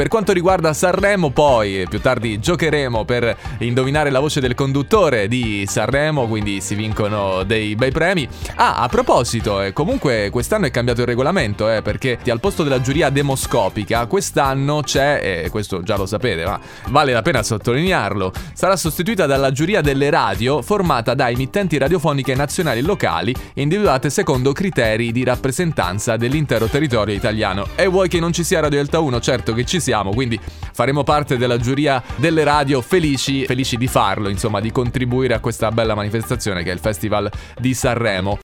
Per quanto riguarda Sanremo, poi più tardi giocheremo per indovinare la voce del conduttore di Sanremo, quindi si vincono dei bei premi. Ah, a proposito, eh, comunque quest'anno è cambiato il regolamento, eh, perché al posto della giuria demoscopica, quest'anno c'è, e eh, questo già lo sapete, ma vale la pena sottolinearlo, sarà sostituita dalla giuria delle radio formata da emittenti radiofoniche nazionali e locali individuate secondo criteri di rappresentanza dell'intero territorio italiano. E vuoi che non ci sia Radio Delta 1? Certo che ci siamo, quindi faremo parte della giuria delle radio felici, felici di farlo, insomma, di contribuire a questa bella manifestazione che è il Festival di Sanremo.